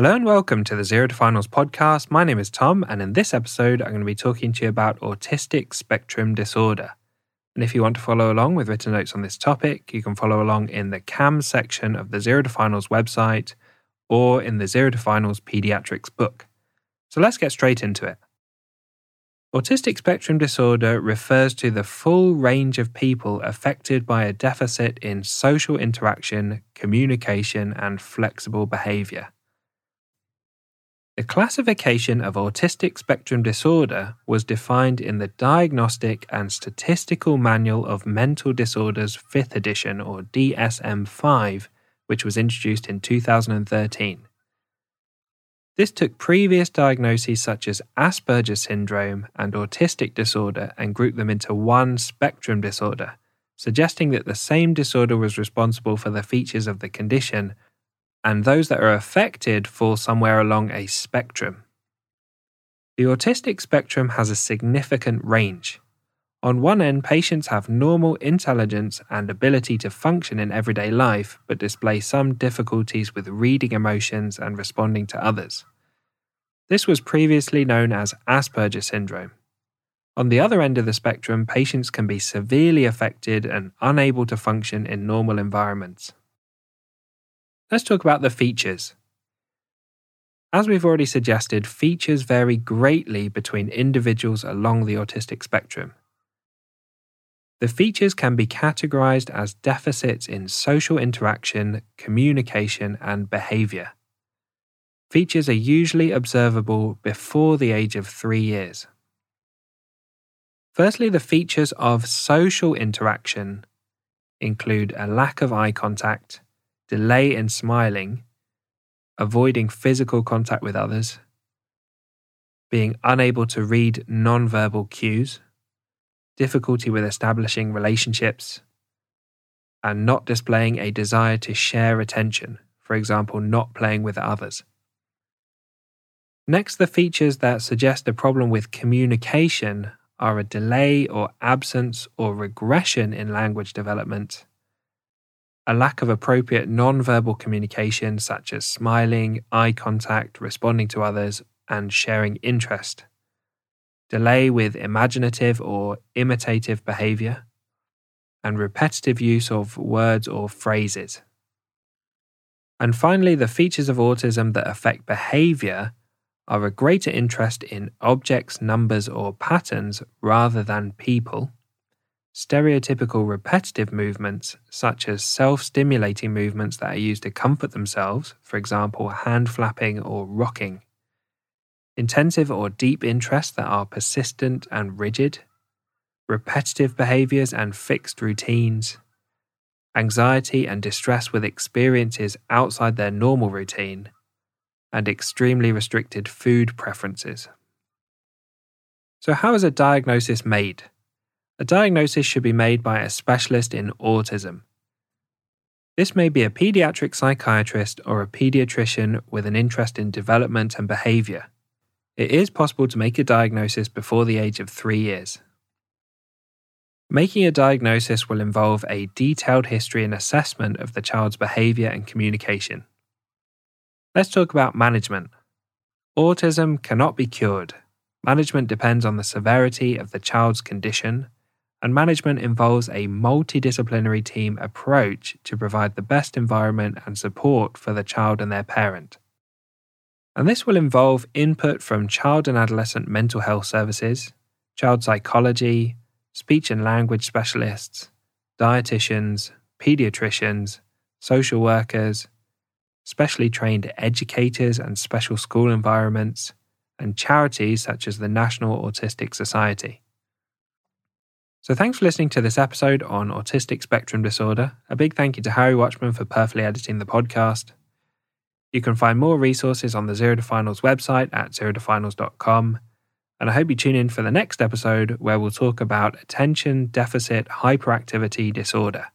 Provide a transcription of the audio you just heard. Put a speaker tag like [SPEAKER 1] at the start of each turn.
[SPEAKER 1] Hello and welcome to the Zero to Finals podcast. My name is Tom, and in this episode, I'm going to be talking to you about autistic spectrum disorder. And if you want to follow along with written notes on this topic, you can follow along in the CAMHS section of the Zero to Finals website or in the Zero to Finals pediatrics book. So let's get straight into it. Autistic spectrum disorder refers to the full range of people affected by a deficit in social interaction, communication, and flexible behavior. The classification of autistic spectrum disorder was defined in the Diagnostic and Statistical Manual of Mental Disorders 5th edition, or DSM 5, which was introduced in 2013. This took previous diagnoses such as Asperger syndrome and autistic disorder and grouped them into one spectrum disorder, suggesting that the same disorder was responsible for the features of the condition, and those that are affected fall somewhere along a spectrum. The autistic spectrum has a significant range. On one end, patients have normal intelligence and ability to function in everyday life, but display some difficulties with reading emotions and responding to others. This was previously known as Asperger syndrome. On the other end of the spectrum, patients can be severely affected and unable to function in normal environments. Let's talk about the features. As we've already suggested, features vary greatly between individuals along the autistic spectrum. The features can be categorized as deficits in social interaction, communication, and behavior. Features are usually observable before the age of three years. Firstly, the features of social interaction include a lack of eye contact, delay in smiling, avoiding physical contact with others, being unable to read nonverbal cues, difficulty with establishing relationships, and not displaying a desire to share attention, for example, not playing with others. Next, the features that suggest a problem with communication are a delay or absence or regression in language development, a lack of appropriate nonverbal communication, such as smiling, eye contact, responding to others, and sharing interest, delay with imaginative or imitative behavior, and repetitive use of words or phrases. And finally, the features of autism that affect behavior are a greater interest in objects, numbers, or patterns rather than people, stereotypical repetitive movements, such as self stimulating movements that are used to comfort themselves, for example, hand flapping or rocking, intensive or deep interests that are persistent and rigid, repetitive behaviors and fixed routines, anxiety and distress with experiences outside their normal routine and extremely restricted food preferences. So, how is a diagnosis made? A diagnosis should be made by a specialist in autism. This may be a pediatric psychiatrist or a pediatrician with an interest in development and behavior. It is possible to make a diagnosis before the age of three years. Making a diagnosis will involve a detailed history and assessment of the child's behavior and communication. Let's talk about management. Autism cannot be cured. Management depends on the severity of the child's condition, and management involves a multidisciplinary team approach to provide the best environment and support for the child and their parent. And this will involve input from child and adolescent mental health services, child psychology, speech and language specialists, dietitians, pediatricians, social workers, specially trained educators and special school environments, and charities such as the National Autistic Society. So, thanks for listening to this episode on autistic spectrum disorder. A big thank you to Harry Watchman for perfectly editing the podcast. You can find more resources on the Zero to Finals website at zerotofinals.com. And I hope you tune in for the next episode where we'll talk about attention deficit hyperactivity disorder.